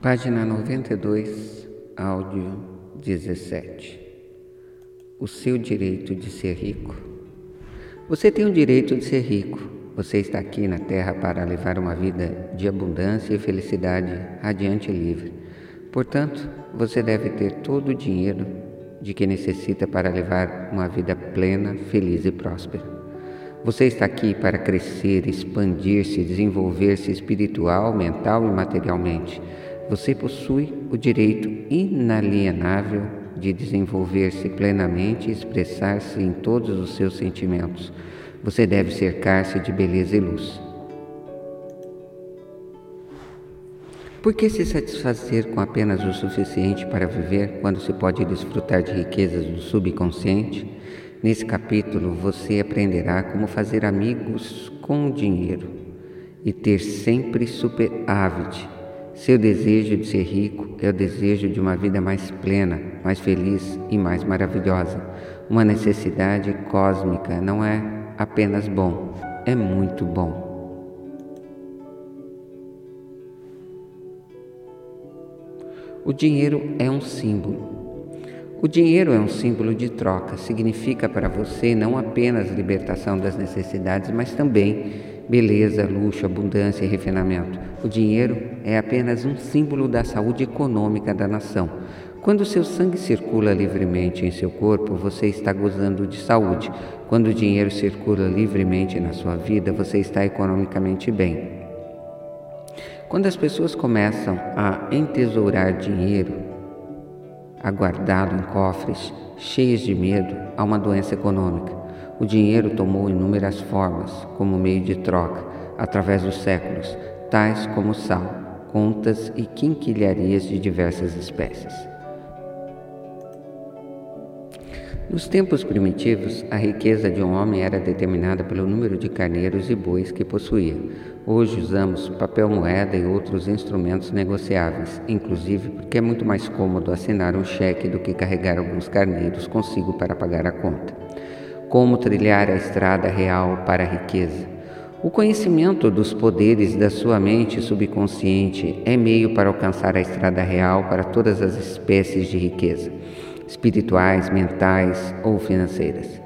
Página 92, áudio 17. O seu direito de ser rico. Você tem o direito de ser rico. Você está aqui na Terra para levar uma vida de abundância e felicidade radiante e livre. Portanto, você deve ter todo o dinheiro de que necessita para levar uma vida plena, feliz e próspera. Você está aqui para crescer, expandir-se, desenvolver-se espiritual, mental e materialmente você possui o direito inalienável de desenvolver-se plenamente e expressar-se em todos os seus sentimentos. Você deve cercar-se de beleza e luz. Por que se satisfazer com apenas o suficiente para viver quando se pode desfrutar de riquezas do subconsciente? Nesse capítulo você aprenderá como fazer amigos com o dinheiro e ter sempre superávit seu desejo de ser rico é o desejo de uma vida mais plena, mais feliz e mais maravilhosa. Uma necessidade cósmica não é apenas bom, é muito bom. O dinheiro é um símbolo. O dinheiro é um símbolo de troca, significa para você não apenas libertação das necessidades, mas também beleza, luxo, abundância e refinamento. O dinheiro é apenas um símbolo da saúde econômica da nação. Quando seu sangue circula livremente em seu corpo, você está gozando de saúde. Quando o dinheiro circula livremente na sua vida, você está economicamente bem. Quando as pessoas começam a entesourar dinheiro, a guardá-lo em cofres cheios de medo, há uma doença econômica. O dinheiro tomou inúmeras formas como meio de troca através dos séculos, tais como sal, contas e quinquilharias de diversas espécies. Nos tempos primitivos, a riqueza de um homem era determinada pelo número de carneiros e bois que possuía. Hoje usamos papel moeda e outros instrumentos negociáveis, inclusive porque é muito mais cômodo assinar um cheque do que carregar alguns carneiros consigo para pagar a conta como trilhar a estrada real para a riqueza. O conhecimento dos poderes da sua mente subconsciente é meio para alcançar a estrada real para todas as espécies de riqueza, espirituais, mentais ou financeiras.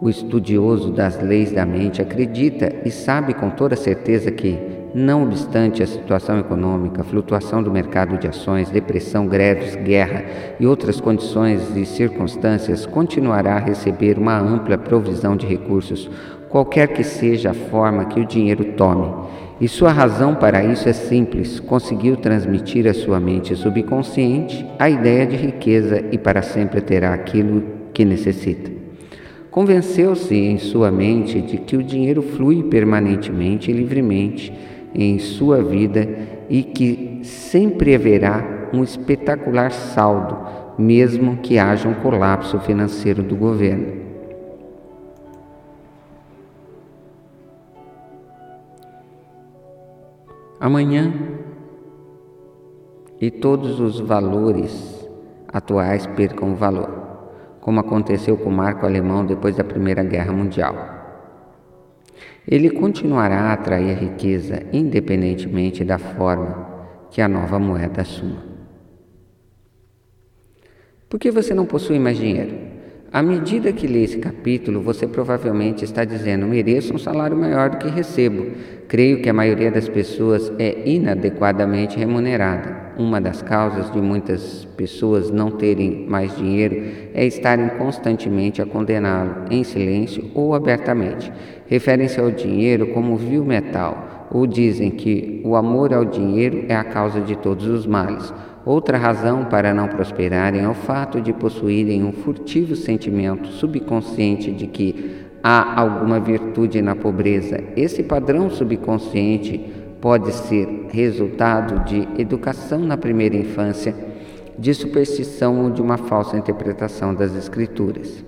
O estudioso das leis da mente acredita e sabe com toda certeza que não obstante a situação econômica, flutuação do mercado de ações, depressão, greves, guerra e outras condições e circunstâncias, continuará a receber uma ampla provisão de recursos, qualquer que seja a forma que o dinheiro tome. E sua razão para isso é simples: conseguiu transmitir à sua mente subconsciente a ideia de riqueza e para sempre terá aquilo que necessita. Convenceu-se em sua mente de que o dinheiro flui permanentemente e livremente em sua vida e que sempre haverá um espetacular saldo, mesmo que haja um colapso financeiro do governo. Amanhã e todos os valores atuais percam valor, como aconteceu com o marco alemão depois da Primeira Guerra Mundial. Ele continuará a atrair riqueza independentemente da forma que a nova moeda assuma. Por que você não possui mais dinheiro? À medida que lê esse capítulo, você provavelmente está dizendo: mereço um salário maior do que recebo. Creio que a maioria das pessoas é inadequadamente remunerada. Uma das causas de muitas pessoas não terem mais dinheiro é estarem constantemente a condená-lo, em silêncio ou abertamente. Referem-se ao dinheiro como vil metal, ou dizem que o amor ao dinheiro é a causa de todos os males. Outra razão para não prosperarem é o fato de possuírem um furtivo sentimento subconsciente de que há alguma virtude na pobreza. Esse padrão subconsciente pode ser resultado de educação na primeira infância, de superstição ou de uma falsa interpretação das Escrituras.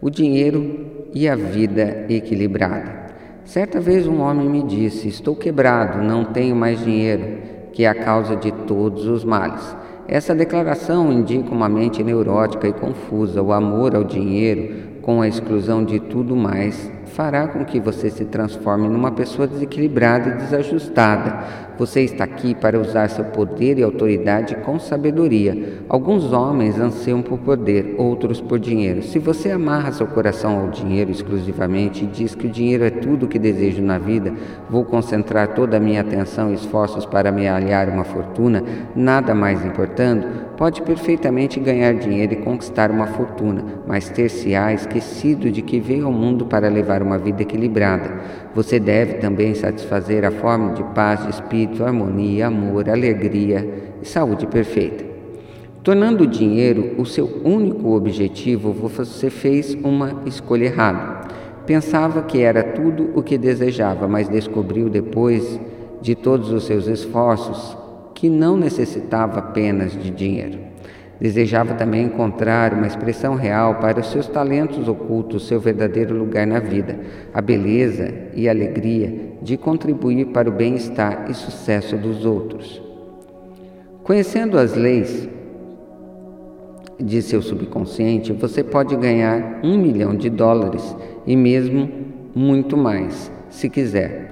O dinheiro e a vida equilibrada. Certa vez um homem me disse: Estou quebrado, não tenho mais dinheiro que é a causa de todos os males. Essa declaração indica uma mente neurótica e confusa. O amor ao dinheiro, com a exclusão de tudo mais, fará com que você se transforme numa pessoa desequilibrada e desajustada. Você está aqui para usar seu poder e autoridade com sabedoria. Alguns homens anseiam por poder, outros por dinheiro. Se você amarra seu coração ao dinheiro exclusivamente e diz que o dinheiro é tudo o que desejo na vida, vou concentrar toda a minha atenção e esforços para me aliar uma fortuna, nada mais importando, pode perfeitamente ganhar dinheiro e conquistar uma fortuna, mas ter-se-á esquecido de que veio ao mundo para levar uma vida equilibrada. Você deve também satisfazer a forma de paz de espírito, harmonia, amor, alegria e saúde perfeita. Tornando o dinheiro o seu único objetivo, você fez uma escolha errada. Pensava que era tudo o que desejava, mas descobriu depois de todos os seus esforços que não necessitava apenas de dinheiro. Desejava também encontrar uma expressão real para os seus talentos ocultos, seu verdadeiro lugar na vida, a beleza e a alegria de contribuir para o bem-estar e sucesso dos outros. Conhecendo as leis de seu subconsciente, você pode ganhar um milhão de dólares e mesmo muito mais, se quiser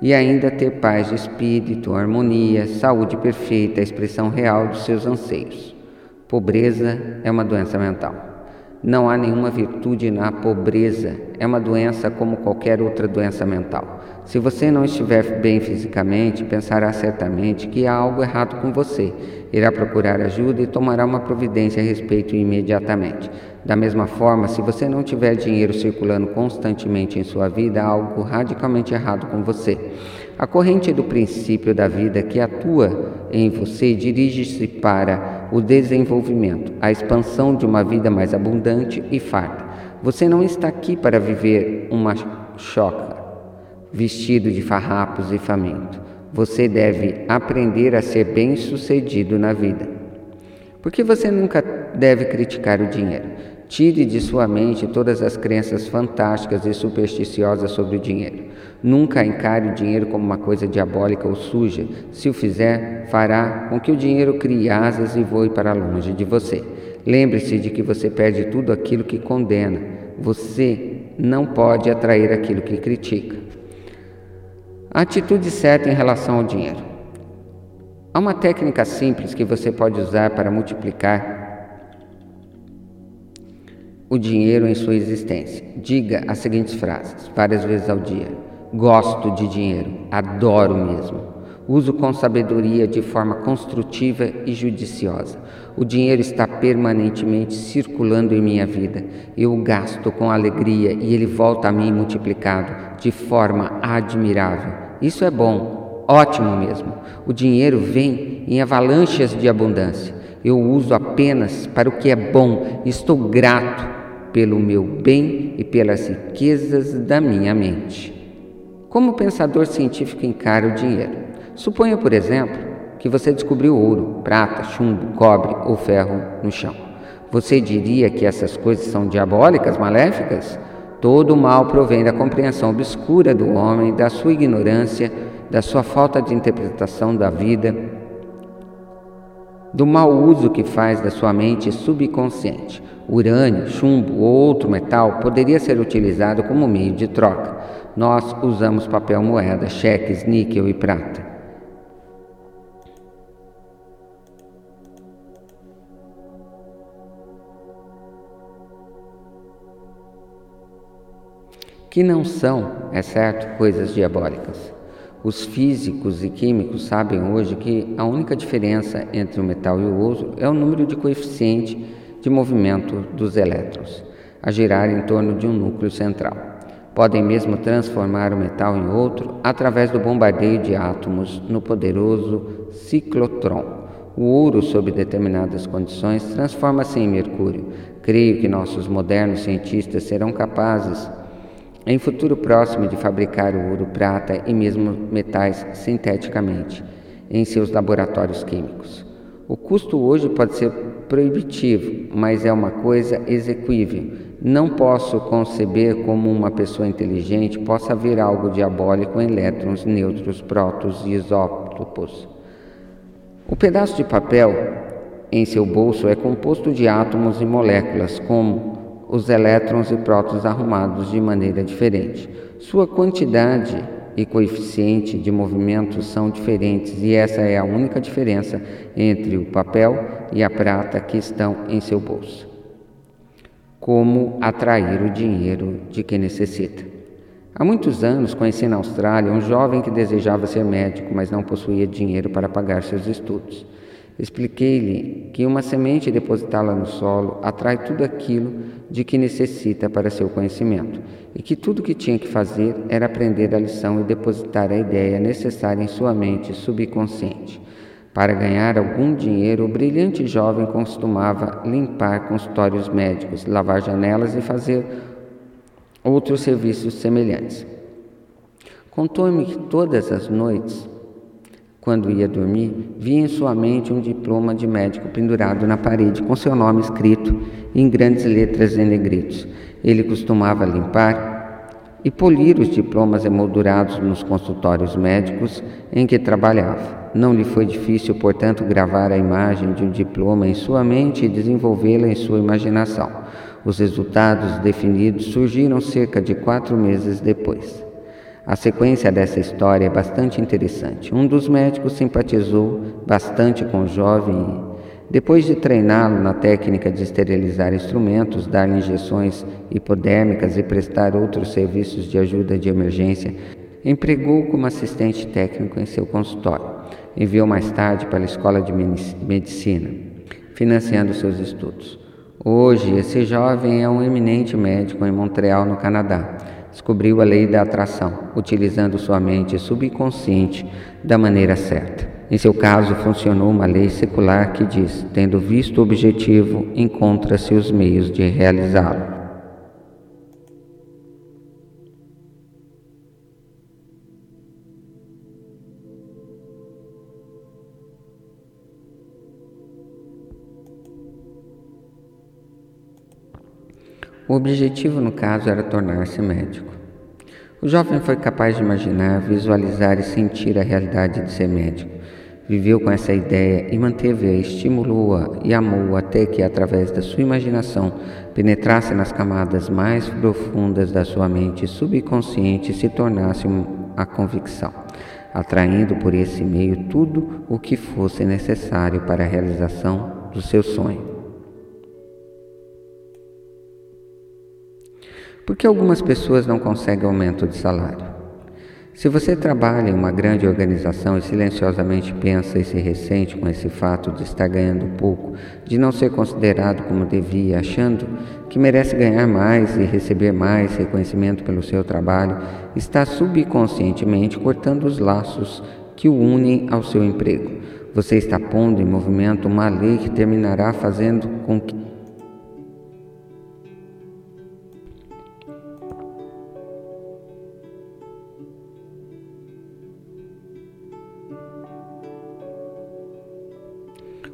e ainda ter paz de espírito, harmonia, saúde perfeita, a expressão real dos seus anseios. Pobreza é uma doença mental. Não há nenhuma virtude na pobreza, é uma doença como qualquer outra doença mental. Se você não estiver bem fisicamente, pensará certamente que há algo errado com você. Irá procurar ajuda e tomará uma providência a respeito imediatamente. Da mesma forma, se você não tiver dinheiro circulando constantemente em sua vida, há algo radicalmente errado com você. A corrente do princípio da vida que atua em você dirige-se para o desenvolvimento, a expansão de uma vida mais abundante e farta. Você não está aqui para viver uma choca, vestido de farrapos e faminto. Você deve aprender a ser bem-sucedido na vida. Porque você nunca deve criticar o dinheiro. Tire de sua mente todas as crenças fantásticas e supersticiosas sobre o dinheiro. Nunca encare o dinheiro como uma coisa diabólica ou suja. Se o fizer, fará com que o dinheiro crie asas e voe para longe de você. Lembre-se de que você perde tudo aquilo que condena. Você não pode atrair aquilo que critica. A atitude certa em relação ao dinheiro. Há uma técnica simples que você pode usar para multiplicar o dinheiro em sua existência. Diga as seguintes frases várias vezes ao dia: Gosto de dinheiro, adoro mesmo. Uso com sabedoria de forma construtiva e judiciosa. O dinheiro está permanentemente circulando em minha vida. Eu o gasto com alegria e ele volta a mim multiplicado de forma admirável. Isso é bom, ótimo mesmo. O dinheiro vem em avalanches de abundância. Eu uso apenas para o que é bom. Estou grato pelo meu bem e pelas riquezas da minha mente. Como o pensador científico encara o dinheiro? Suponha, por exemplo, que você descobriu ouro, prata, chumbo, cobre ou ferro no chão. Você diria que essas coisas são diabólicas, maléficas? Todo o mal provém da compreensão obscura do homem, da sua ignorância, da sua falta de interpretação da vida, do mau uso que faz da sua mente subconsciente. Urânio, chumbo ou outro metal poderia ser utilizado como meio de troca. Nós usamos papel moeda, cheques, níquel e prata. Que não são, é certo, coisas diabólicas. Os físicos e químicos sabem hoje que a única diferença entre o metal e o ouro é o número de coeficiente de movimento dos elétrons, a girar em torno de um núcleo central. Podem mesmo transformar o metal em outro através do bombardeio de átomos no poderoso ciclotron. O ouro, sob determinadas condições, transforma-se em mercúrio. Creio que nossos modernos cientistas serão capazes, em futuro próximo, de fabricar ouro, prata e mesmo metais sinteticamente em seus laboratórios químicos. O custo hoje pode ser proibitivo, mas é uma coisa execuível. Não posso conceber como uma pessoa inteligente possa ver algo diabólico em elétrons, nêutrons, prótons e isótopos. O pedaço de papel em seu bolso é composto de átomos e moléculas, como os elétrons e prótons arrumados de maneira diferente. Sua quantidade e coeficiente de movimento são diferentes e essa é a única diferença entre o papel e a prata que estão em seu bolso. Como atrair o dinheiro de quem necessita. Há muitos anos conheci na Austrália um jovem que desejava ser médico, mas não possuía dinheiro para pagar seus estudos. Expliquei-lhe que uma semente depositada no solo atrai tudo aquilo de que necessita para seu conhecimento, e que tudo o que tinha que fazer era aprender a lição e depositar a ideia necessária em sua mente subconsciente. Para ganhar algum dinheiro, o brilhante jovem costumava limpar consultórios médicos, lavar janelas e fazer outros serviços semelhantes. Contou-me que todas as noites quando ia dormir, via em sua mente um diploma de médico pendurado na parede com seu nome escrito em grandes letras em negritos. Ele costumava limpar e polir os diplomas emoldurados nos consultórios médicos em que trabalhava. Não lhe foi difícil, portanto, gravar a imagem de um diploma em sua mente e desenvolvê-la em sua imaginação. Os resultados definidos surgiram cerca de quatro meses depois. A sequência dessa história é bastante interessante. Um dos médicos simpatizou bastante com o jovem e, depois de treiná-lo na técnica de esterilizar instrumentos, dar injeções hipodérmicas e prestar outros serviços de ajuda de emergência, empregou como assistente técnico em seu consultório. Enviou mais tarde para a escola de medicina, financiando seus estudos. Hoje, esse jovem é um eminente médico em Montreal, no Canadá descobriu a lei da atração, utilizando sua mente subconsciente da maneira certa. Em seu caso, funcionou uma lei secular que diz: tendo visto o objetivo, encontra-se os meios de realizá-lo. O objetivo, no caso, era tornar-se médico. O jovem foi capaz de imaginar, visualizar e sentir a realidade de ser médico. Viveu com essa ideia e manteve-a, estimulou-a e amou até que, através da sua imaginação, penetrasse nas camadas mais profundas da sua mente subconsciente e se tornasse a convicção, atraindo por esse meio tudo o que fosse necessário para a realização do seu sonho. Por que algumas pessoas não conseguem aumento de salário? Se você trabalha em uma grande organização e silenciosamente pensa e se ressente com esse fato de estar ganhando pouco, de não ser considerado como devia, achando que merece ganhar mais e receber mais reconhecimento pelo seu trabalho, está subconscientemente cortando os laços que o unem ao seu emprego. Você está pondo em movimento uma lei que terminará fazendo com que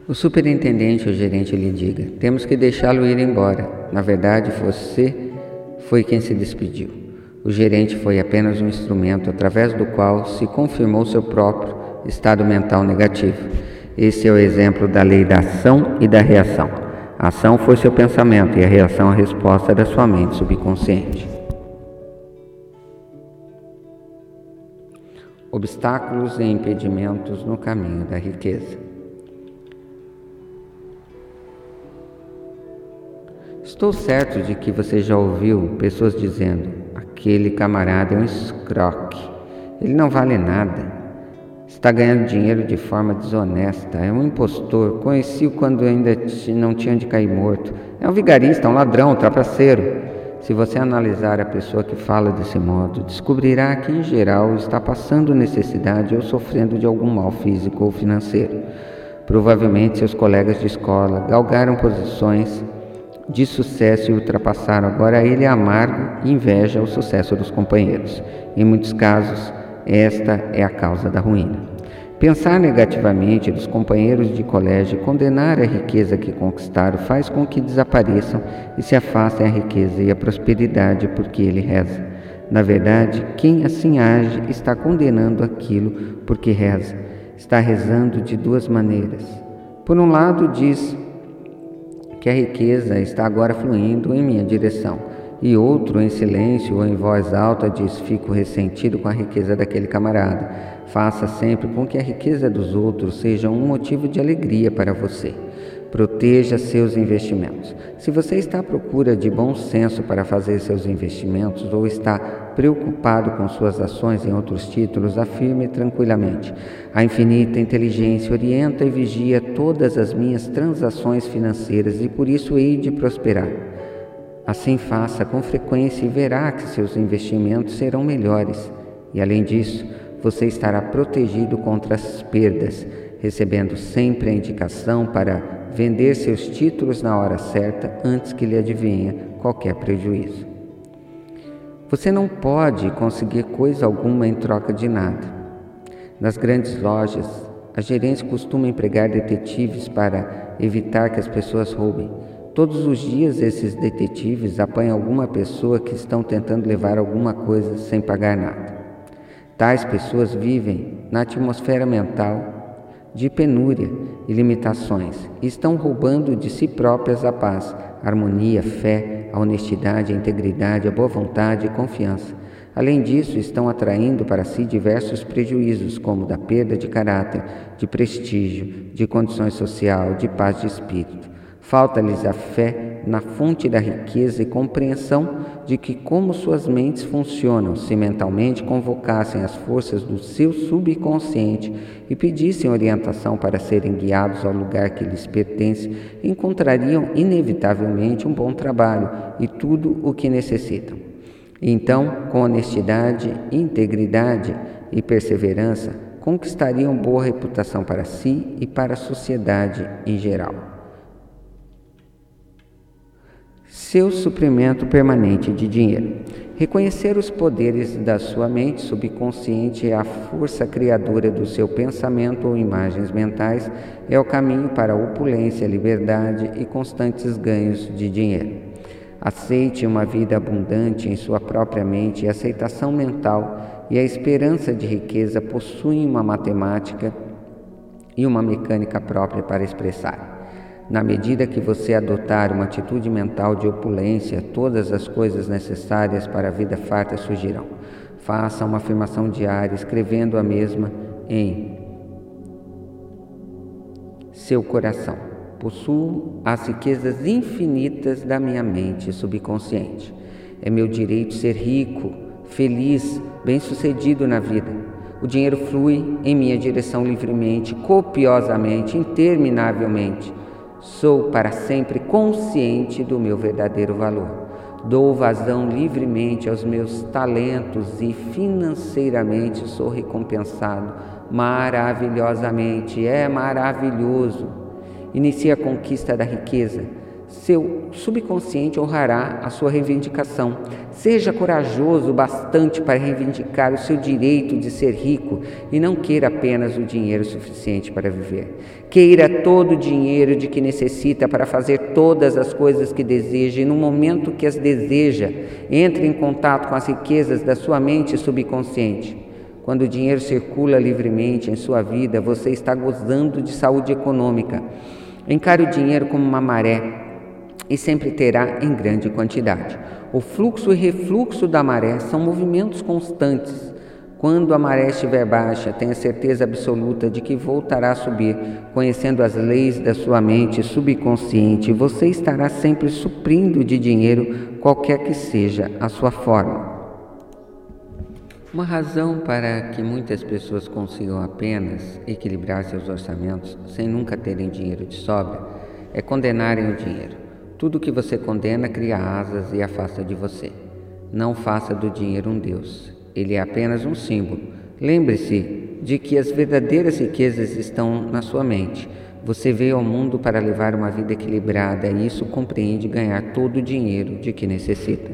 O superintendente ou gerente lhe diga: temos que deixá-lo ir embora. Na verdade, você foi quem se despediu. O gerente foi apenas um instrumento através do qual se confirmou seu próprio estado mental negativo. Esse é o exemplo da lei da ação e da reação. A ação foi seu pensamento e a reação a resposta da sua mente subconsciente. Obstáculos e impedimentos no caminho da riqueza. Estou certo de que você já ouviu pessoas dizendo: aquele camarada é um escroque, ele não vale nada, está ganhando dinheiro de forma desonesta, é um impostor, conheci-o quando ainda não tinha de cair morto, é um vigarista, um ladrão, um trapaceiro. Se você analisar a pessoa que fala desse modo, descobrirá que, em geral, está passando necessidade ou sofrendo de algum mal físico ou financeiro. Provavelmente seus colegas de escola galgaram posições de sucesso e ultrapassaram. Agora ele é amargo e inveja o sucesso dos companheiros. Em muitos casos, esta é a causa da ruína. Pensar negativamente dos companheiros de colégio e condenar a riqueza que conquistaram faz com que desapareçam e se afastem a riqueza e a prosperidade porque ele reza. Na verdade, quem assim age está condenando aquilo porque reza. Está rezando de duas maneiras. Por um lado, diz que a riqueza está agora fluindo em minha direção. E outro, em silêncio ou em voz alta, diz: Fico ressentido com a riqueza daquele camarada. Faça sempre com que a riqueza dos outros seja um motivo de alegria para você. Proteja seus investimentos. Se você está à procura de bom senso para fazer seus investimentos ou está preocupado com suas ações em outros títulos, afirme tranquilamente: A infinita inteligência orienta e vigia todas as minhas transações financeiras e por isso hei de prosperar. Assim faça com frequência e verá que seus investimentos serão melhores. E além disso, você estará protegido contra as perdas, recebendo sempre a indicação para vender seus títulos na hora certa antes que lhe adivinhe qualquer prejuízo. Você não pode conseguir coisa alguma em troca de nada. Nas grandes lojas, a gerência costuma empregar detetives para evitar que as pessoas roubem. Todos os dias esses detetives apanham alguma pessoa que estão tentando levar alguma coisa sem pagar nada. Tais pessoas vivem na atmosfera mental de penúria e limitações, e estão roubando de si próprias a paz, harmonia, fé, a honestidade, a integridade, a boa vontade e confiança. Além disso, estão atraindo para si diversos prejuízos, como da perda de caráter, de prestígio, de condições social, de paz de espírito. Falta-lhes a fé na fonte da riqueza e compreensão de que, como suas mentes funcionam, se mentalmente convocassem as forças do seu subconsciente e pedissem orientação para serem guiados ao lugar que lhes pertence, encontrariam inevitavelmente um bom trabalho e tudo o que necessitam. Então, com honestidade, integridade e perseverança, conquistariam boa reputação para si e para a sociedade em geral. Seu suprimento permanente de dinheiro. Reconhecer os poderes da sua mente subconsciente e a força criadora do seu pensamento ou imagens mentais é o caminho para opulência, liberdade e constantes ganhos de dinheiro. Aceite uma vida abundante em sua própria mente e aceitação mental e a esperança de riqueza possuem uma matemática e uma mecânica própria para expressar. Na medida que você adotar uma atitude mental de opulência, todas as coisas necessárias para a vida farta surgirão. Faça uma afirmação diária, escrevendo a mesma em seu coração. Possuo as riquezas infinitas da minha mente subconsciente. É meu direito ser rico, feliz, bem-sucedido na vida. O dinheiro flui em minha direção livremente, copiosamente, interminavelmente. Sou para sempre consciente do meu verdadeiro valor. Dou vazão livremente aos meus talentos e financeiramente sou recompensado maravilhosamente. É maravilhoso. Inicie a conquista da riqueza seu subconsciente honrará a sua reivindicação. Seja corajoso bastante para reivindicar o seu direito de ser rico e não queira apenas o dinheiro suficiente para viver. Queira todo o dinheiro de que necessita para fazer todas as coisas que deseja e no momento que as deseja, entre em contato com as riquezas da sua mente subconsciente. Quando o dinheiro circula livremente em sua vida, você está gozando de saúde econômica. Encare o dinheiro como uma maré e sempre terá em grande quantidade. O fluxo e refluxo da maré são movimentos constantes. Quando a maré estiver baixa, tenha certeza absoluta de que voltará a subir, conhecendo as leis da sua mente subconsciente, você estará sempre suprindo de dinheiro qualquer que seja a sua forma. Uma razão para que muitas pessoas consigam apenas equilibrar seus orçamentos sem nunca terem dinheiro de sobra é condenarem o dinheiro. Tudo que você condena cria asas e afasta de você. Não faça do dinheiro um Deus. Ele é apenas um símbolo. Lembre-se de que as verdadeiras riquezas estão na sua mente. Você veio ao mundo para levar uma vida equilibrada e isso compreende ganhar todo o dinheiro de que necessita.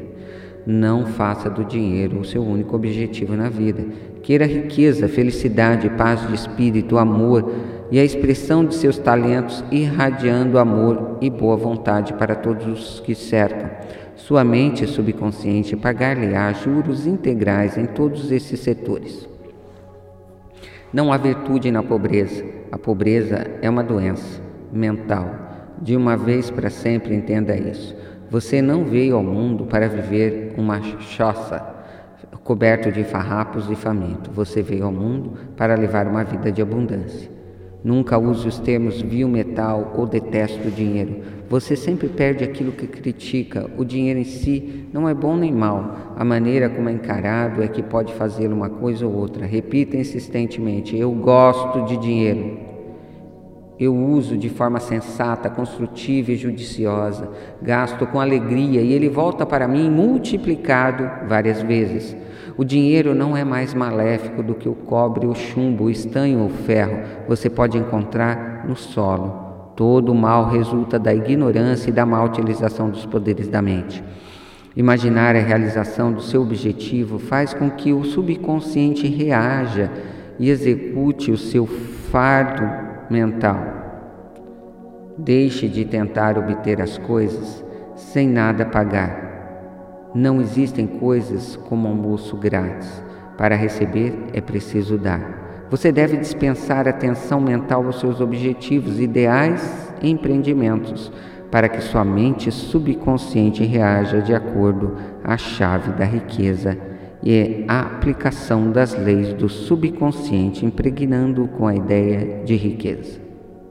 Não faça do dinheiro o seu único objetivo na vida. Queira riqueza, felicidade, paz de espírito, amor e a expressão de seus talentos, irradiando amor e boa vontade para todos os que cercam. Sua mente subconsciente pagar-lhe-á juros integrais em todos esses setores. Não há virtude na pobreza. A pobreza é uma doença mental. De uma vez para sempre, entenda isso. Você não veio ao mundo para viver uma choça coberto de farrapos e faminto. Você veio ao mundo para levar uma vida de abundância. Nunca use os termos vil metal ou detesto o dinheiro. Você sempre perde aquilo que critica. O dinheiro em si não é bom nem mal. A maneira como é encarado é que pode fazê-lo uma coisa ou outra. Repita insistentemente: Eu gosto de dinheiro. Eu uso de forma sensata, construtiva e judiciosa. Gasto com alegria e ele volta para mim multiplicado várias vezes. O dinheiro não é mais maléfico do que o cobre, o chumbo, o estanho ou o ferro. Você pode encontrar no solo. Todo o mal resulta da ignorância e da má utilização dos poderes da mente. Imaginar a realização do seu objetivo faz com que o subconsciente reaja e execute o seu fardo mental. Deixe de tentar obter as coisas sem nada pagar. Não existem coisas como almoço grátis. Para receber é preciso dar. Você deve dispensar atenção mental aos seus objetivos, ideais e empreendimentos, para que sua mente subconsciente reaja de acordo à chave da riqueza e a aplicação das leis do subconsciente, impregnando-o com a ideia de riqueza.